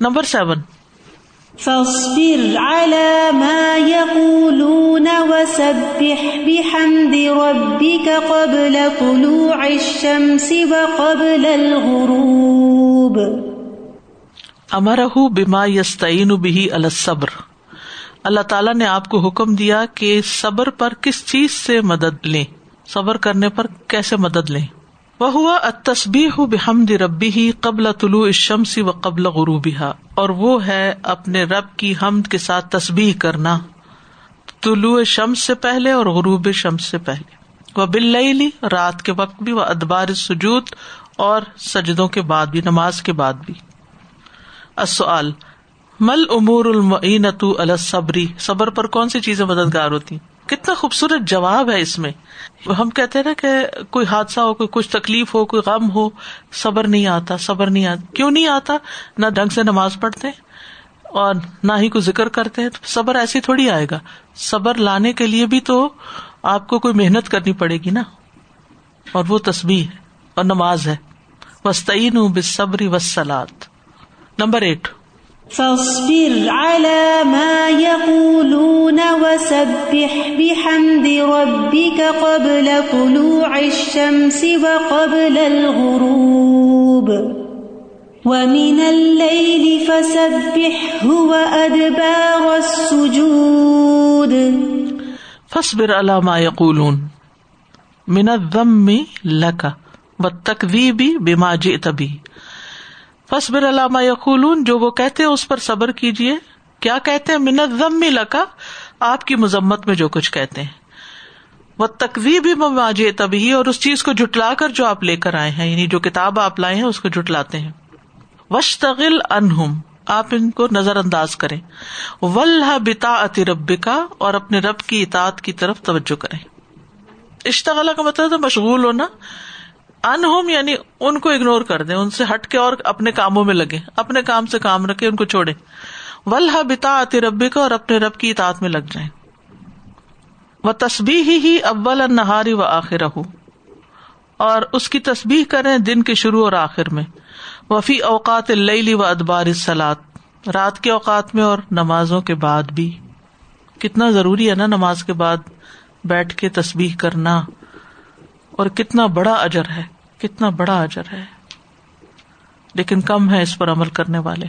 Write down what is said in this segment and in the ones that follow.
Number seven فاصبر على ما يقولون وسبح بحمد ربك قبل طلوع الشمس وقبل الغروب. امرہ بما یستعین به علی الصبر. اللہ تعالیٰ نے آپ کو حکم دیا کہ صبر پر کس چیز سے مدد لیں؟ صبر کرنے پر کیسے مدد لیں؟ وہ ہوا تصبیح بحمد ربی ہی قبل طلوع الشمس و قبل غروبها۔ اور وہ ہے اپنے رب کی حمد کے ساتھ تصبیح کرنا۔ طلوع شمس سے پہلے اور غروب شمس سے پہلے۔ وہ بل رات کے وقت بھی وہ ادبار سجود اور سجدوں کے بعد بھی، نماز کے بعد بھی۔ السؤال مل امور المعینت الصبری صبر پر کون سی چیزیں مددگار ہوتی کتنا خوبصورت جواب ہے اس میں۔ ہم کہتے ہیں نا کہ کوئی حادثہ ہو، کوئی کچھ تکلیف ہو، کوئی غم ہو، صبر نہیں آتا، صبر نہیں آتا۔ کیوں نہیں آتا؟ نہ ڈھنگ سے نماز پڑھتے اور نہ ہی کوئی ذکر کرتے ہیں۔ صبر ایسی تھوڑی آئے گا۔ صبر لانے کے لیے بھی تو آپ کو کوئی محنت کرنی پڑے گی نا۔ اور وہ تصبیح ہے اور نماز ہے۔ وسطین ہوں بصبری وسلات نمبر ایٹ فاصبر على ما يقولون وسبح بحمد ربك قبل طلوع الشمس وقبل الغروب ومن الليل فسبحه وأدبار السجود. فاصبر على ما يقولون. من الذم لك والتكذيب بما جئت به. فصبر علامہ یقول جو وہ کہتے ہیں، اس پر صبر کیجیے کیا کہتے ہیں؟ منت ضم لکا، آپ کی مذمت میں جو کچھ کہتے ہیں۔ وہ تقوی بھی تبھی اور اس چیز کو جٹلا کر جو آپ لے کر آئے ہیں یعنی جو کتاب آپ لائے ہیں، اس کو جٹلاتے ہیں۔ وشتغل انہم آپ ان کو نظر انداز کریں۔ ولہ بتا اتی رب کا اور اپنے رب کی اطاعت کی طرف توجہ کریں۔ اشتغلہ کا مطلب مشغول ہونا۔ ان ہوم یعنی ان کو اگنور کر دیں، ان سے ہٹ کے اور اپنے کاموں میں لگے اپنے کام سے کام رکھے ان کو چھوڑے ولہ بتا آتی ربی کا اور اپنے رب کی اطاعت میں لگ جائیں۔ وہ تصبیح ہی اول نہاری و آخر اور اس کی تصبیح کریں دن کے شروع اور آخر میں۔ وفی اوقات اللی و ادبار سلاد رات کے اوقات میں اور نمازوں کے بعد بھی۔ کتنا ضروری ہے نا نماز کے بعد بیٹھ کے تصبیح کرنا۔ اور کتنا بڑا اجر ہے۔ کتنا بڑا اجر ہے۔ لیکن کم ہے اس پر عمل کرنے والے۔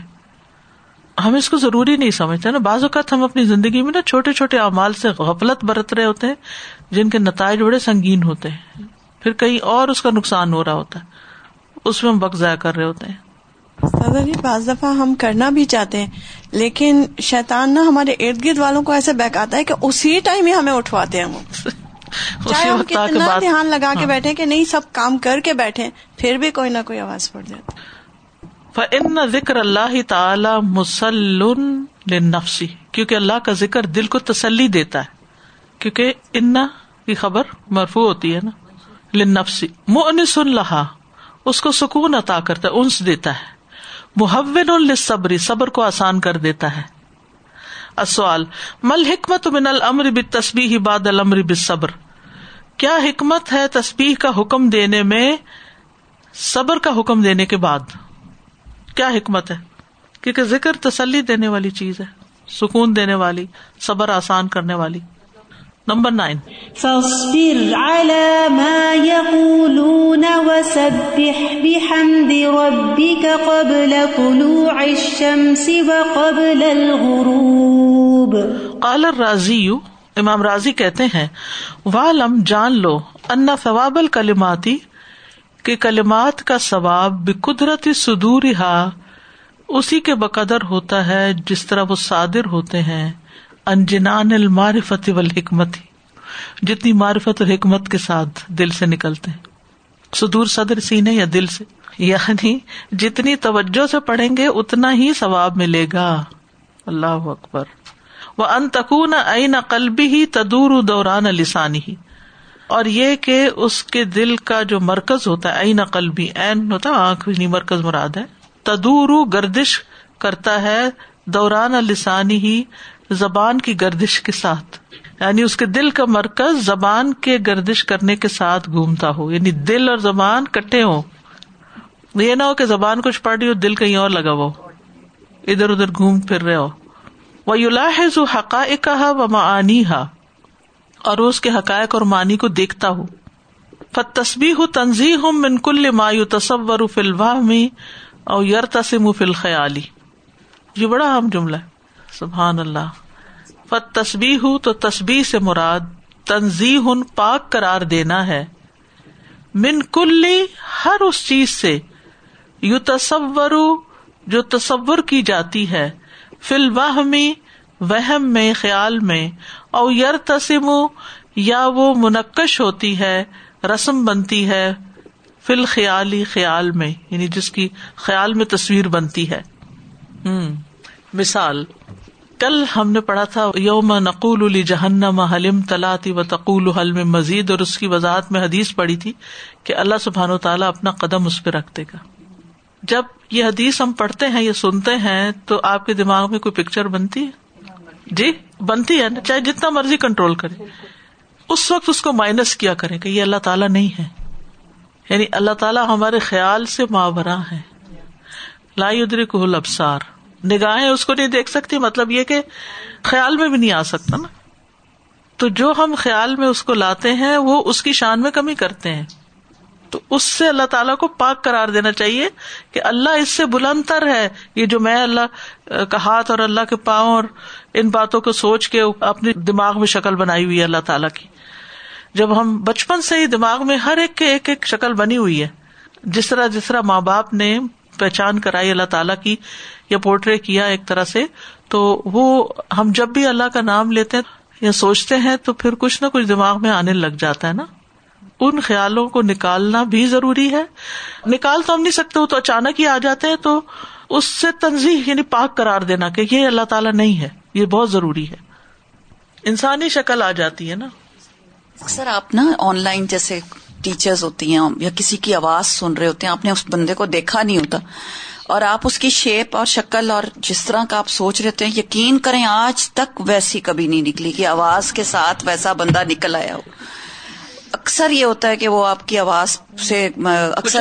ہم اس کو ضروری نہیں سمجھتے نا۔ بعض اوقات ہم اپنی زندگی میں نا چھوٹے چھوٹے اعمال سے غفلت برت رہے ہوتے ہیں، جن کے نتائج بڑے سنگین ہوتے ہیں۔ پھر کہیں اور اس کا نقصان ہو رہا ہوتا ہے۔ اس میں ہم وقت ضائع کر رہے ہوتے ہیں۔ جی بعض دفعہ ہم کرنا بھی چاہتے ہیں، لیکن شیطان نا ہمارے ارد گرد والوں کو ایسے بہکاتا ہے کہ اسی ٹائم ہی ہمیں اٹھواتے ہیں وہ چاہے ہم کتنا دھیان لگا کے ہاں۔ بیٹھے کہ نہیں سب کام کر کے بیٹھے پھر بھی کوئی نہ کوئی آواز پڑ جاتی۔ ان ذکر اللہ تعالی مسلم نفسی کیونکہ اللہ کا ذکر دل کو تسلی دیتا ہے۔ کیونکہ ان کی خبر مرفو ہوتی ہے نا۔ لنفسی مونس لہا اس کو سکون عطا کرتا ہے انس دیتا ہے۔ محون الصبری صبر کو آسان کر دیتا ہے۔ سوال مل حکمت من المر بالتسبیح بعد باد المر کیا حکمت ہے تسبیح کا حکم دینے میں، صبر کا حکم دینے کے بعد؟ کیا حکمت ہے؟ کیونکہ ذکر تسلی دینے والی چیز ہے، سکون دینے والی، صبر آسان کرنے والی۔ نمبر نائن قبل طلوع الشمس وقبل الغروب. قال الرازی امام راضی کہتے ہیں والم جان لو ان ثواب الکلماتی کے کلمات کا ثواب بے قدرتی سدور اسی کے بقدر ہوتا ہے جس طرح وہ صادر ہوتے ہیں۔ انجنان المعرفت والحکمت جتنی معرفت اور حکمت کے ساتھ دل سے نکلتے ہیں۔ سدور صدر سینے یا دل سے۔ یعنی جتنی توجہ سے پڑھیں گے، اتنا ہی ثواب ملے گا۔ اللہ اکبر۔ وہ ان تکون این قلبی ہی تدور دوران لسانی ہی اور یہ کہ اس کے دل کا جو مرکز ہوتا ہے این قلبی این ہوتا ہے، آنکھ نہیں، مرکز مراد ہے۔ تدور گردش کرتا ہے، دوران لسانی ہی زبان کی گردش کے ساتھ یعنی اس کے دل کا مرکز زبان کے گردش کرنے کے ساتھ گھومتا ہو یعنی دل اور زبان کٹے ہو یہ نہ ہو کہ زبان کچھ پڑھ رہی ہو، دل کہیں اور لگا ہو۔ ادھر ادھر گھوم پھر رہے ہو۔ وہ یولاحظ حقائق و معانی ہا اور اس کے حقائق اور معنی کو دیکھتا ہوں فت تصبی ہوں تنظیم ہوں منکل مایو تصور فلواہ میں اور یر تسم فل خیالی یہ بڑا اہم جملہ ہے۔ سبحان اللہ۔ فت تصبی ہوں تو تصبی سے مراد تنظیم پاک قرار دینا ہے۔ من کلی ہر اس چیز سے یو تصور جو تصور کی جاتی ہے۔ فل واہ میں وہم میں، خیال میں۔ او یر تسم یا وہ منقش ہوتی ہے، رسم بنتی ہے۔ فل خیالی، خیال میں یعنی جس کی خیال میں تصویر بنتی ہے۔ مثال۔ کل ہم نے پڑھا تھا، یوم نقول علی جہنم حلم تلاتی و تقول حلم مزید؟ اور اس کی وضاحت میں حدیث پڑی تھی کہ اللہ سبحان و تعالیٰ اپنا قدم اس پہ رکھ دے گا۔ جب یہ حدیث ہم پڑھتے ہیں یا سنتے ہیں، تو آپ کے دماغ میں کوئی پکچر بنتی ہے؟ جی بنتی ہے نا؟ چاہے جتنا مرضی کنٹرول کرے۔ اس وقت اس کو مائنس کیا کرے کہ یہ اللہ تعالیٰ نہیں ہے۔ یعنی اللہ تعالیٰ ہمارے خیال سے ماورا ہے۔ لا ادری کو ابسار نگاہیں اس کو نہیں دیکھ سکتی مطلب یہ کہ خیال میں بھی نہیں آ سکتا نا۔ تو جو ہم خیال میں اس کو لاتے ہیں، وہ اس کی شان میں کمی کرتے ہیں۔ تو اس سے اللہ تعالیٰ کو پاک کرار دینا چاہیے کہ اللہ اس سے بلند تر ہے۔ یہ جو میں اللہ کا ہاتھ اور اللہ کے پاؤں اور ان باتوں کو سوچ کے اپنے دماغ میں شکل بنائی ہوئی ہے اللہ تعالیٰ کی۔ جب ہم بچپن سے ہی دماغ میں ہر ایک کے ایک ایک شکل بنی ہوئی ہے، جس طرح جس طرح ماں باپ نے پہچان کرائی اللہ تعالیٰ کی یا پورٹری کیا ایک طرح سے، تو وہ ہم جب بھی اللہ کا نام لیتے ہیں یا سوچتے ہیں تو پھر کچھ نہ کچھ دماغ میں آنے لگ جاتا ہے نا۔ ان خیالوں کو نکالنا بھی ضروری ہے۔ نکال تو ہم نہیں سکتے، وہ تو اچانک ہی آ جاتے ہیں، تو اس سے تنظیم یعنی پاک کرار دینا کہ یہ اللہ تعالیٰ نہیں ہے، یہ بہت ضروری ہے۔ انسانی شکل آ جاتی ہے نا۔ سر، آپ نا آن لائن جیسے ٹیچرز ہوتی ہیں یا کسی کی آواز سن رہے ہوتے ہیں آپ نے اس بندے کو دیکھا نہیں ہوتا۔ اور آپ اس کی شیپ اور شکل اور جس طرح کا آپ سوچ رہے ہیں یقین کریں آج تک ویسی کبھی نہیں نکلی کہ آواز کے ساتھ ویسا بندہ نکل آیا ہو۔ اکثر یہ ہوتا ہے کہ وہ آپ کی آواز سے اکثر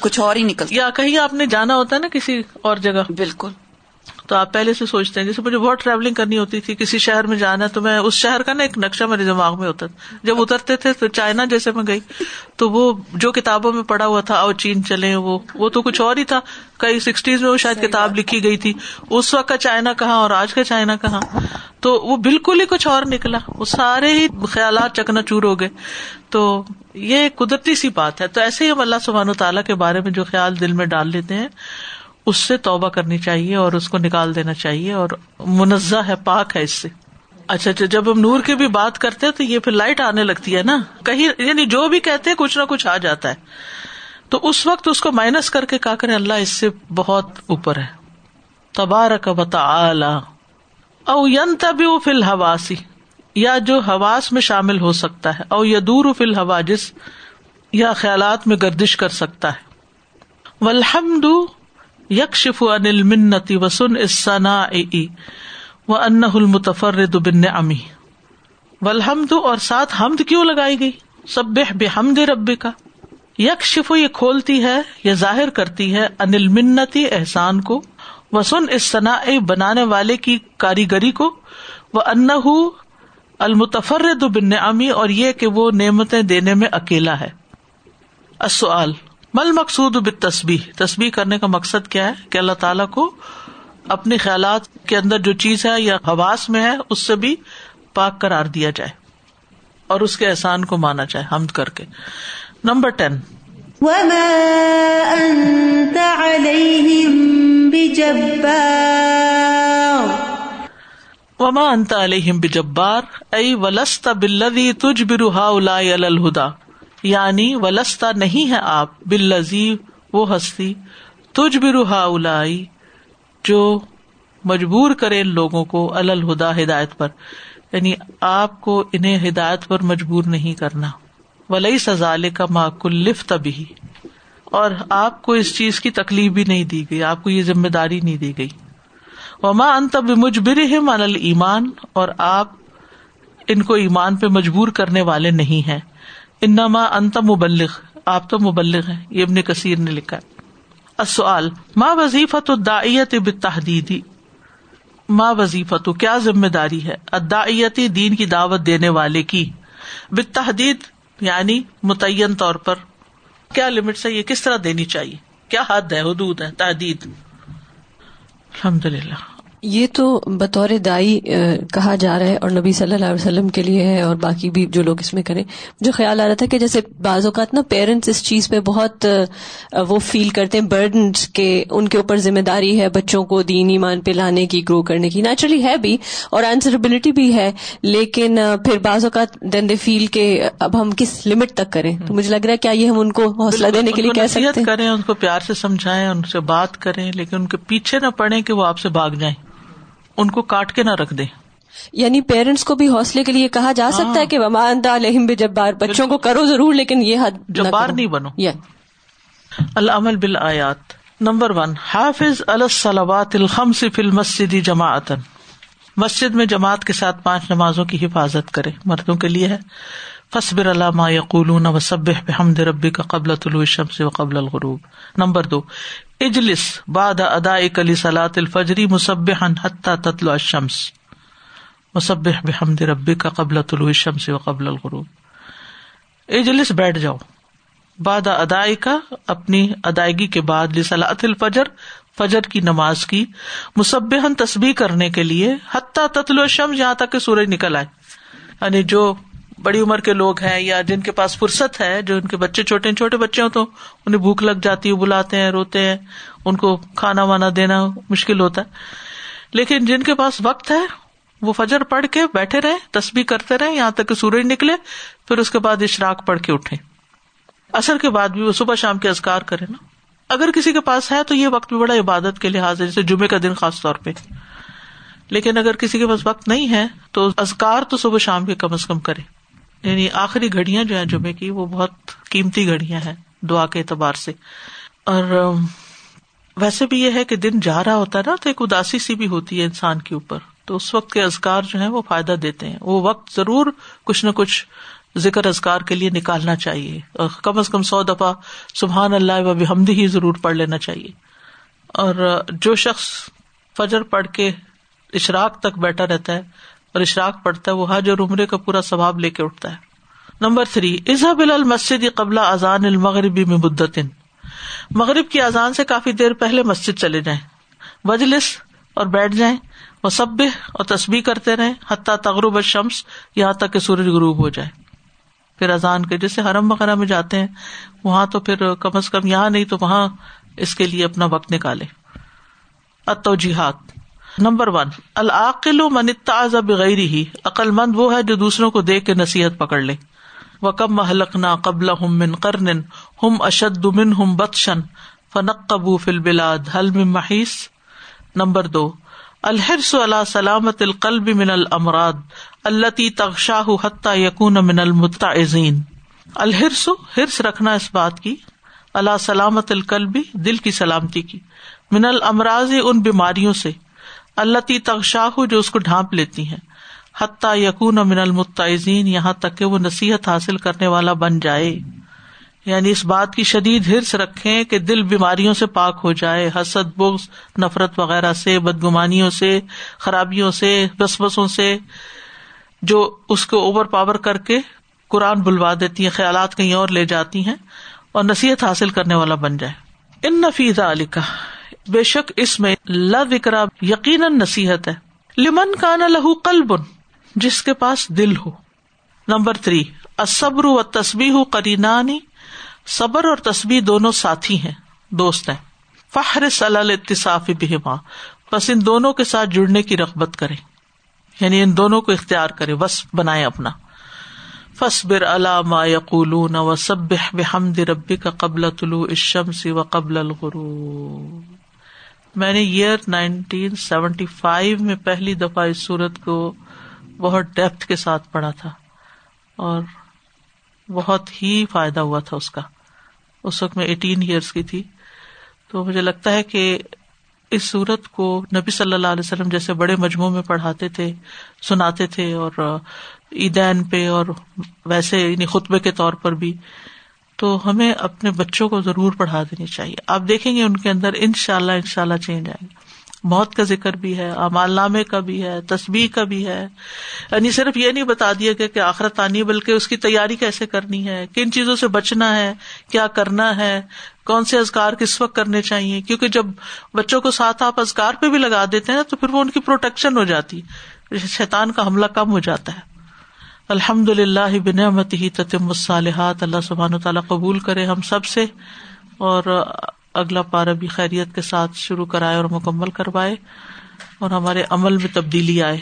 کچھ اور ہی نکلتا یا کہیں آپ نے جانا ہوتا ہے نا کسی اور جگہ۔ بالکل۔ تو آپ پہلے سے سوچتے ہیں جیسے مجھے بہت ٹریولنگ کرنی ہوتی تھی کسی شہر میں جانا تو میں اس شہر کا نا ایک نقشہ میرے دماغ میں ہوتا تھا۔ جب اترتے تھے تو چائنا جیسے میں گئی تو وہ جو کتابوں میں پڑھا ہوا تھا اور چین چلے وہ وہ تو کچھ اور ہی تھا۔ کئی سکسٹیز میں وہ شاید کتاب لکھی گئی تھی۔ اس وقت کا چائنا کہاں اور آج کا چائنا کہاں؟ تو وہ بالکل ہی کچھ اور نکلا۔ وہ سارے ہی خیالات چکنا چور ہو گئے۔ تو یہ قدرتی سی بات ہے۔ تو ایسے ہی ہم اللہ سبحان و تعالیٰ کے بارے میں جو خیال دل میں ڈال لیتے ہیں اس سے توبہ کرنی چاہیے اور اس کو نکال دینا چاہیے اور منزہ ہے، پاک ہے اس سے۔ اچھا اچھا جب ہم نور کی بھی بات کرتے ہیں تو یہ پھر لائٹ آنے لگتی ہے نا۔ کہیں یعنی جو بھی کہتے ہیں، کچھ نہ کچھ آ جاتا ہے۔ تو اس وقت اس کو مائنس کر کے کہا کریں، اللہ اس سے بہت اوپر ہے۔ تبارک او ین تبھی فی الحواسی۔ یا جو حواس میں شامل ہو سکتا ہے۔ او یا دور فی الحواجس۔ یا خیالات میں گردش کر سکتا ہے۔ ولحمد یکشف انل منتی وسن اسنا و ان المتفر بن امی ولحمد اور ساتھ حمد کیوں لگائی گئی؟ سب بے حمد رب کا یکشف یہ کھولتی ہے یا ظاہر کرتی ہے انل منتی احسان کو وسن اس بنانے والے کی کاریگری کو وہ ان المتفر بن امی اور یہ کہ وہ نعمتیں دینے میں اکیلا ہے. اصل مل مقصود تصبیح تصبیح کرنے کا مقصد کیا ہے؟ کہ اللہ تعالیٰ کو اپنے خیالات کے اندر جو چیز ہے یا حواس میں ہے اس سے بھی پاک کرار دیا جائے اور اس کے احسان کو مانا جائے حمد کر کے۔ Number ten. وما انت علیہم بجبار۔ ائی ولست بلدی تجھ برہا الہدا یعنی ولستا نہیں ہے آپ بال لذیذ وہ ہستی تجھ بھی روحا الائی جو مجبور کرے ان لوگوں کو الہدا ہدایت پر۔ یعنی آپ کو انہیں ہدایت پر مجبور نہیں کرنا۔ ولی سزال کا معقلف تبھی اور آپ کو اس چیز کی تکلیف بھی نہیں دی گئی، آپ کو یہ ذمہ داری نہیں دی گئی۔ وما ان مجبر من المان اور آپ ان کو ایمان پہ مجبور کرنے والے نہیں ہیں۔ انما انت مبلغ، آپ تو مبلغ ہیں، یہ ابن کثیر نے لکھا سوال ماں وظیفت الدائیت بتحدیدی ماں وظیفت کیا ذمہ داری ہے؟ ادایتی دین کی دعوت دینے والے کی۔ بتحدید یعنی متعین طور پر۔ کیا لمٹ ہے، یہ کس طرح دینی چاہیے؟ کیا حد ہے، حدود ہے، تحدید؟ الحمد للہ یہ تو بطور دائی کہا جا رہا ہے اور نبی صلی اللہ علیہ وسلم کے لیے ہے اور باقی بھی جو لوگ اس میں کریں۔ مجھے خیال آ رہا تھا کہ جیسے بعض اوقات نا پیرنٹس اس چیز پہ بہت وہ فیل کرتے ہیں برڈن کے ان کے اوپر ذمہ داری ہے بچوں کو دین ایمان پہ لانے کی گرو کرنے کی۔ نیچرلی ہے بھی اور آنسربلٹی بھی ہے لیکن پھر بعض اوقات دین دے فیل کہ اب ہم کس لمٹ تک کریں۔ تو مجھے لگ رہا ہے کیا یہ ہم ان کو حوصلہ دینے کے لیے کہہ سکتے کریں ان کو پیار سے سمجھائیں ان سے بات کریں لیکن ان کے پیچھے نہ پڑے کہ وہ آپ سے بھاگ جائیں۔ ان کو کاٹ کے نہ رکھ دے۔ یعنی پیرنٹس کو بھی حوصلے کے لیے کہا جا سکتا ہے کہ لہم بھی جب بار بچوں کو کرو ضرور لیکن یہ حد جبار نہیں بنو۔ العمل بل آیات نمبر ون حافظ السلوات الخمس فی المسجد جماعت مسجد میں جماعت کے ساتھ پانچ نمازوں کی حفاظت کرے۔ مردوں کے لیے ہے۔ فصبر علامہ یقول و سب بحمد ربی کا قبل طلوع شمس و قبل الغروب۔ نمبر دو اجلس باد ادا کلی سلاۃ الفجری مصب حتہ تتل الشمس۔ مصب بحمد ربی کا قبل طلوع شمس و قبل الغروب۔ اجلس بیٹھ جاؤ۔ باد ادائی کا اپنی ادائیگی کے بعد لسلاۃ الفجر، فجر کی نماز کی مصبحن تسبیح کرنے کے لیے حتیٰ تتل شمس یہاں تک کہ سورج نکل آئے۔ یعنی جو بڑی عمر کے لوگ ہیں یا جن کے پاس فرصت ہے، جو ان کے بچے چھوٹے چھوٹے بچے ہوں تو انہیں بھوک لگ جاتی ہے، بلاتے ہیں، روتے ہیں، ان کو کھانا وانا دینا مشکل ہوتا ہے۔ لیکن جن کے پاس وقت ہے، وہ فجر پڑھ کے بیٹھے رہے تسبیح کرتے رہے یہاں تک کہ سورج نکلے، پھر اس کے بعد اشراک پڑھ کے اٹھے اثر کے بعد بھی وہ صبح شام کے ازکار کرے نا۔ اگر کسی کے پاس ہے تو یہ وقت بھی بڑا عبادت کے لحاظ ہے، جیسے جمعے کا دن خاص طور پہ۔ لیکن اگر کسی کے پاس وقت نہیں ہے تو ازکار تو صبح شام کے کم از کم کرے۔ یعنی آخری گھڑیاں جو ہیں جمعے کی، وہ بہت قیمتی گھڑیاں ہیں دعا کے اعتبار سے۔ اور ویسے بھی یہ ہے کہ دن جا رہا ہوتا ہے نا، تو ایک اداسی سی بھی ہوتی ہے انسان کے اوپر۔ تو اس وقت کے ازکار جو ہے وہ فائدہ دیتے ہیں۔ وہ وقت ضرور کچھ نہ کچھ ذکر ازکار کے لیے نکالنا چاہیے۔ اور کم از کم سو دفعہ سبحان اللہ و حمد ہی ضرور پڑھ لینا چاہیے۔ اور، جو شخص فجر پڑھ کے اشراق تک بیٹھا رہتا ہے اور اشراق پڑتا ہے، وہ حج اور عمرے کا پورا ثواب لے کے اٹھتا ہے۔ نمبر تھری بل المسد قبل اذان المغربی میں بدتن مغرب کی اذان سے کافی دیر پہلے مسجد چلے جائیں۔ وجلس اور بیٹھ جائیں وہ سب اور تصبیح کرتے رہے حتیٰ تغرب شمس یہاں تک کہ سورج غروب ہو جائے۔ پھر اذان کے جیسے حرم وغیرہ میں جاتے ہیں، وہاں تو پھر کم از کم یہاں نہیں تو وہاں اس کے لیے اپنا وقت نکالے اتوجیحات نمبر ون العقل من بغیر ہی عقل مند وہ ہے جو دوسروں کو دیکھ کے نصیحت پکڑ لے۔ وہ کم قبل ہم من کرن ہم اشد من ہم بتشن فنق قبو فل بلاد حل محیث نمبر دو الحرس اللہ سلامت القلب من المراد اللہ تغشاہ حتیٰ یقون من المتعزین الحرس ہرس رکھنا اس بات کی اللہ سلامت القلبی دل کی سلامتی کی۔ من المراض ان بیماریوں سے۔ اللہ تی تغشاہ جو اس کو ڈھانپ لیتی ہیں۔ حتیٰ یقون من المتعزین، یہاں تک کہ وہ نصیحت حاصل کرنے والا بن جائے۔ یعنی اس بات کی شدید ہرس رکھے کہ دل بیماریوں سے پاک ہو جائے، حسد، بغض، نفرت وغیرہ سے، بدگمانیوں سے، خرابیوں سے، بسبسوں سے، جو اس کو اوور پاور کر کے قرآن بلوا دیتی ہیں، خیالات کہیں اور لے جاتی ہیں اور نصیحت حاصل کرنے والا بن جائے۔ ان نفیزہ علی کا بے شک اس میں لکرا یقیناً نصیحت ہے۔ لمن کا نہ لہو قلب، جس کے پاس دل ہو۔ نمبر تھری اصبر و تصبی ہو کرینانی صبر اور تصبی دونوں ساتھی ہیں، دوست ہیں۔ فہر صلاح اتصاف بہما بس ان دونوں کے ساتھ جڑنے کی رغبت کرے یعنی ان دونوں کو اختیار کرے بس بنائے اپنا۔ فصبر علامہ یقول و سب بحمد ربی کا قبل طلوع الشمس و قبل الغروب۔ میں نے ایئر نائنٹین سیونٹی فائیو میں پہلی دفعہ اس سورت کو بہت ڈیپتھ کے ساتھ پڑھا تھا اور بہت ہی فائدہ ہوا تھا اس کا۔ اس وقت میں ایٹین ایئرس کی تھی۔ تو مجھے لگتا ہے کہ اس سورت کو نبی صلی اللہ علیہ وسلم جیسے بڑے مجموعوں میں پڑھاتے تھے، سناتے تھے اور عیدین پہ اور ویسے یعنی خطبے کے طور پر بھی تو ہمیں اپنے بچوں کو ضرور پڑھا دینی چاہیے۔ آپ دیکھیں گے ان کے اندر ان شاء اللہ ان شاء اللہ چینج آئیں گے موت کا ذکر بھی ہے امال نامے کا بھی ہے تصبیح کا بھی ہے۔ یعنی صرف یہ نہیں بتا دیا گیا کہ آخرت آنی، بلکہ اس کی تیاری کیسے کرنی ہے، کن چیزوں سے بچنا ہے، کیا کرنا ہے، کون سے ازکار کس وقت کرنے چاہیے۔ کیونکہ جب بچوں کو ساتھ آپ ازکار پہ بھی لگا دیتے ہیں تو پھر وہ ان کی پروٹیکشن ہو جاتی۔ شیطان کا حملہ کم ہو جاتا ہے۔ الحمد للہ بنعمت ہی تتم الصالحات اللہ سبحان تعالیٰ قبول کرے ہم سب سے اور اگلا پارا بھی خیریت کے ساتھ شروع کرائے اور مکمل کروائے اور ہمارے عمل میں تبدیلی آئے۔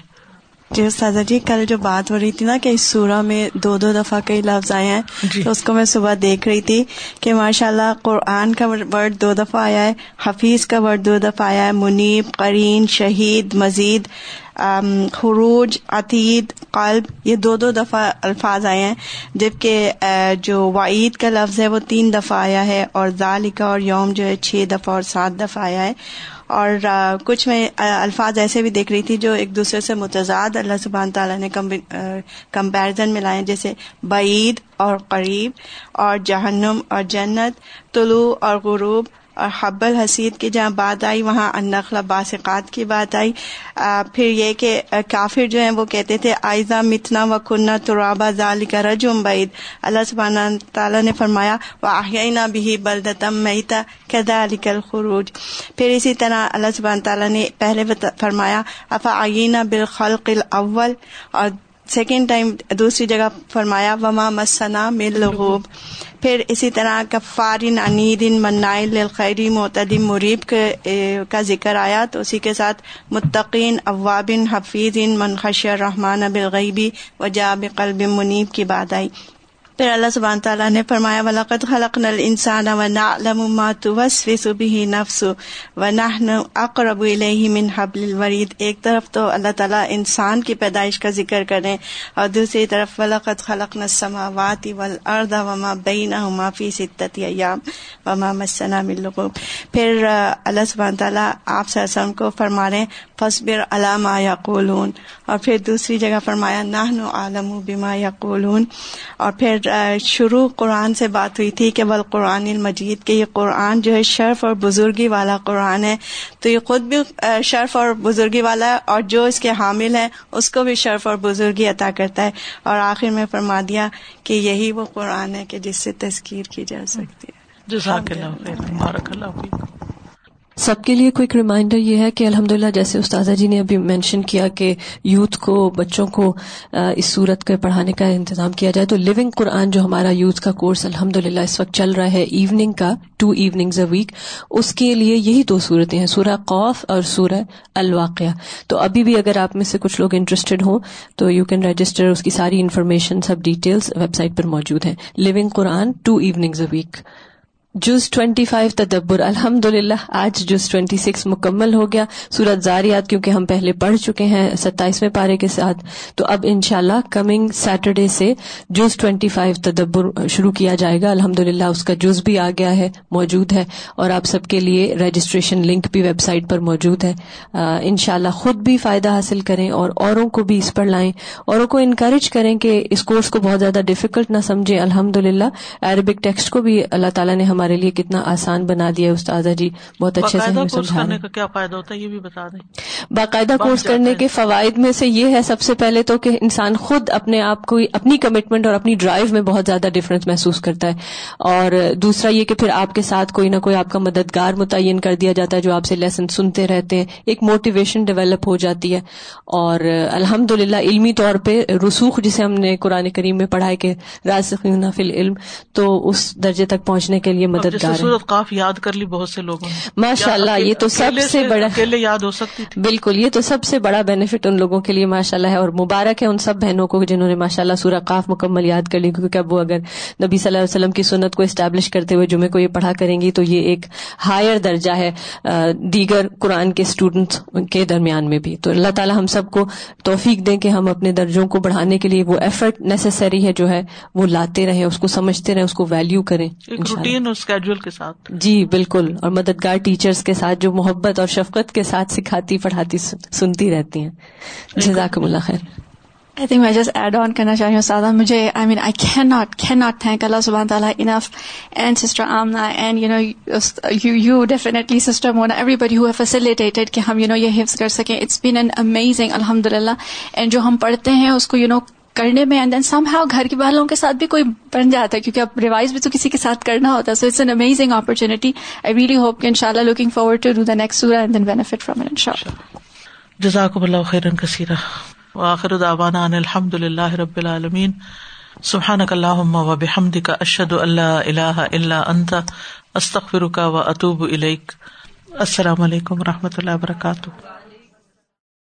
جی استاذہ جی کل جو بات ہو رہی تھی نا کہ اس سورہ میں دو دو دفعہ کئی لفظ آئے ہیں جی۔ تو اس کو میں صبح دیکھ رہی تھی کہ ماشاء اللہ قرآن کا ورڈ دو دفعہ آیا ہے حفیظ کا ورڈ دو دفعہ آیا ہے منیب قرین شہید مزید۔ خروج عتید قلب، یہ دو دو دفعہ الفاظ آئے ہیں، جبکہ جو وعید کا لفظ ہے، وہ تین دفعہ آیا ہے، اور ذالکا اور یوم جو ہے، چھ دفعہ اور سات دفعہ آیا ہے۔ اور کچھ میں الفاظ ایسے بھی دیکھ رہی تھی جو ایک دوسرے سے متضاد اللہ سبحان تعالیٰ نے کمپیرزن میں لائے جیسے بعید اور قریب اور جہنم اور جنت، طلوع اور غروب اور حب الحسید کی جہاں بات آئی، وہاں النخلا باسقات کی بات آئی۔ پھر یہ کہ کافر جو ہیں وہ کہتے تھے آئزہ متنا و کنہ ترابا ذال کا رجم بعید اللہ سبحانہ تعالیٰ نے فرمایا وہ آہینہ بھی بلدتم میتا کدا علی کل خروج پھر اسی طرح اللہ سبحانہ تعالیٰ نے پہلے فرمایا افا آئینہ بالخلق الاول اور سیکنڈ ٹائم دوسری جگہ فرمایا، وما مسنا مل لغوب. پھر اسی طرح کفارن، انیدن، منائل الخیری معتدم مریب کا ذکر آیا، تو اسی کے ساتھ متقین، اوابن حفیظ منخش رحمان، بالغیبی وجاب قلب منیب کی بات آئی۔ پھر اللہ سبحانہ تعالیٰ نے فرمایا ولاقت خلق نل انسان و نامات وسف بھی نفس و نہ اقرب من حبل الورید ایک طرف تو اللہ تعالیٰ انسان کی پیدائش کا ذکر کریں اور دوسری طرف ولاقت خلق نسماوات ول ارد وما بین معافی ستت ایام وما مسنا ملغو پھر اللہ سبحانہ تعالیٰ آپ سرسم کو فرما رہے فصبر علامہ یقولون اور پھر دوسری جگہ فرمایا نہن عالم بما یقولون اور پھر شروع قرآن سے بات ہوئی تھی کہ بل قرآن المجید کہ یہ قرآن جو ہے شرف اور بزرگی والا قرآن ہے۔ تو یہ خود بھی شرف اور بزرگی والا ہے اور جو اس کے حامل ہیں اس کو بھی شرف اور بزرگی عطا کرتا ہے۔ اور آخر میں فرما دیا کہ یہی وہ قرآن ہے کہ جس سے تذکیر کی جا سکتی ہے۔ سب کے لیے کوئی ریمائنڈر یہ ہے کہ الحمد للہ جیسے استاذہ جی نے ابھی مینشن کیا کہ یوتھ کو، بچوں کو اس صورت کے پڑھانے کا انتظام کیا جائے، تو لیونگ قرآن جو ہمارا یوتھ کا کورس الحمد للہ اس وقت چل رہا ہے ایوننگ کا ٹو ایوننگز اے ویک اس کے لیے یہی دو صورتیں ہیں، سورہ قوف اور سورہ الواقعہ۔ تو ابھی بھی اگر آپ میں سے کچھ لوگ انٹرسٹڈ ہوں، تو یو کین رجسٹر اس کی ساری انفارمیشن سب ڈیٹیلس ویب سائٹ پر موجود ہیں۔ Living Quran two evenings a week juz twenty five تدبر۔ الحمد للہ آج جز ٹوینٹی سکس مکمل ہو گیا۔ سورت زاریات، کیونکہ ہم پہلے پڑھ چکے ہیں ستائیسویں پارے کے ساتھ۔ تو اب ان شاء اللہ کمنگ سیٹرڈے سے جز ٹوینٹی فائیو تدبر شروع کیا جائے گا۔ الحمد للہ اس کا جز بھی آ گیا ہے، موجود ہے۔ اور آپ سب کے لیے رجسٹریشن لنک بھی ویب سائٹ پر موجود ہے۔ ان شاء اللہ خود بھی فائدہ حاصل کریں اور اوروں کو بھی اس پر لائیں۔ اوروں کو انکریج کریں کہ اس کورس کو بہت زیادہ ڈفیکلٹ نہ سمجھے الحمد للہ عربک ٹیکسٹ کو بھی اللہ تعالیٰ نے ہمارے ہمارے لیے کتنا آسان بنا دیا استاذہ جی بہت اچھے سے کیا فائدہ ہوتا ہے یہ بھی بتا دیں۔ باقاعدہ کورس کرنے کے فوائد میں سے یہ ہے سب سے پہلے تو کہ انسان خود اپنے آپ کو اپنی کمٹمنٹ اور اپنی ڈرائیو میں بہت زیادہ ڈفرینس محسوس کرتا ہے۔ اور دوسرا یہ کہ پھر آپ کے ساتھ کوئی نہ کوئی آپ کا مددگار متعین کر دیا جاتا ہے جو آپ سے لیسن سنتے رہتے ہیں۔ ایک موٹیویشن ڈیولپ ہو جاتی ہے۔ اور الحمد علمی طور پہ رسوخ جسے ہم نے قرآن کریم میں پڑھا ہے کہ راسخین فی العلم تو اس درجے تک پہنچنے کے لیے مددگار قاف یاد کر لی بہت سے لوگوں نے۔ ماشاء اللہ یہ تو سب سے بڑا یاد ہو سکتی بالکل یہ تو سب سے بڑا بینیفٹ ان لوگوں کے لیے ماشاء اللہ ہے اور مبارک ہے ان سب بہنوں کو جنہوں نے ماشاء اللہ سورہ قاف مکمل یاد کر لی۔ کیونکہ اب وہ اگر نبی صلی اللہ علیہ وسلم کی سنت کو اسٹیبلش کرتے ہوئے جمعے کو یہ پڑھا کریں گی تو یہ ایک ہائر درجہ ہے دیگر قرآن کے اسٹوڈینٹس کے درمیان میں بھی۔ تو اللہ تعالیٰ ہم سب کو توفیق دیں کہ ہم اپنے درجوں کو بڑھانے کے لیے وہ ایفرٹ نیسسری ہے جو ہے وہ لاتے رہیں اس کو سمجھتے رہیں اس کو ویلو کریں۔ روٹین اور اسکیڈول کے ساتھ۔ جی بالکل۔ اور مددگار ٹیچرس کے ساتھ جو محبت اور شفقت کے ساتھ سکھاتی پڑھاتی سنتی رہتی ہیں۔ جزاک اللہ خیر۔ آئی تھنک میں جسٹ ایڈ آن کرنا چاہ رہی ہوں سادہ مجھے I mean I can not can not thank Allah سبحان تعالیٰ enough and sister Amna and you know you definitely sister Mona everybody who facilitated کہ ہم یو نو یہ حفظ کر سکیں۔ اٹس بین این امیزنگ الحمد للہ اینڈ جو ہم پڑھتے ہیں اس کو یو نو کرنے میں اینڈ دین سم ہاؤ گھر کے والوں کے ساتھ بھی کوئی بن جاتا ہے کیونکہ اب ریوائز بھی تو کسی کے ساتھ کرنا ہوتا ہے. So it's an amazing opportunity I really hope کہ ان شاء اللہ looking forward to do the next surah and then benefit from ان شاء اللہ جزاک اللہ خیرن کثیرہ وآخر دعوانا ان الحمد للہ رب العالمین. سبحانک اللہم و بحمدک اشہد اللہ الہ الا انت. استغفرک و اتوب الیک. السلام علیکم و رحمۃ اللہ وبرکاتہ.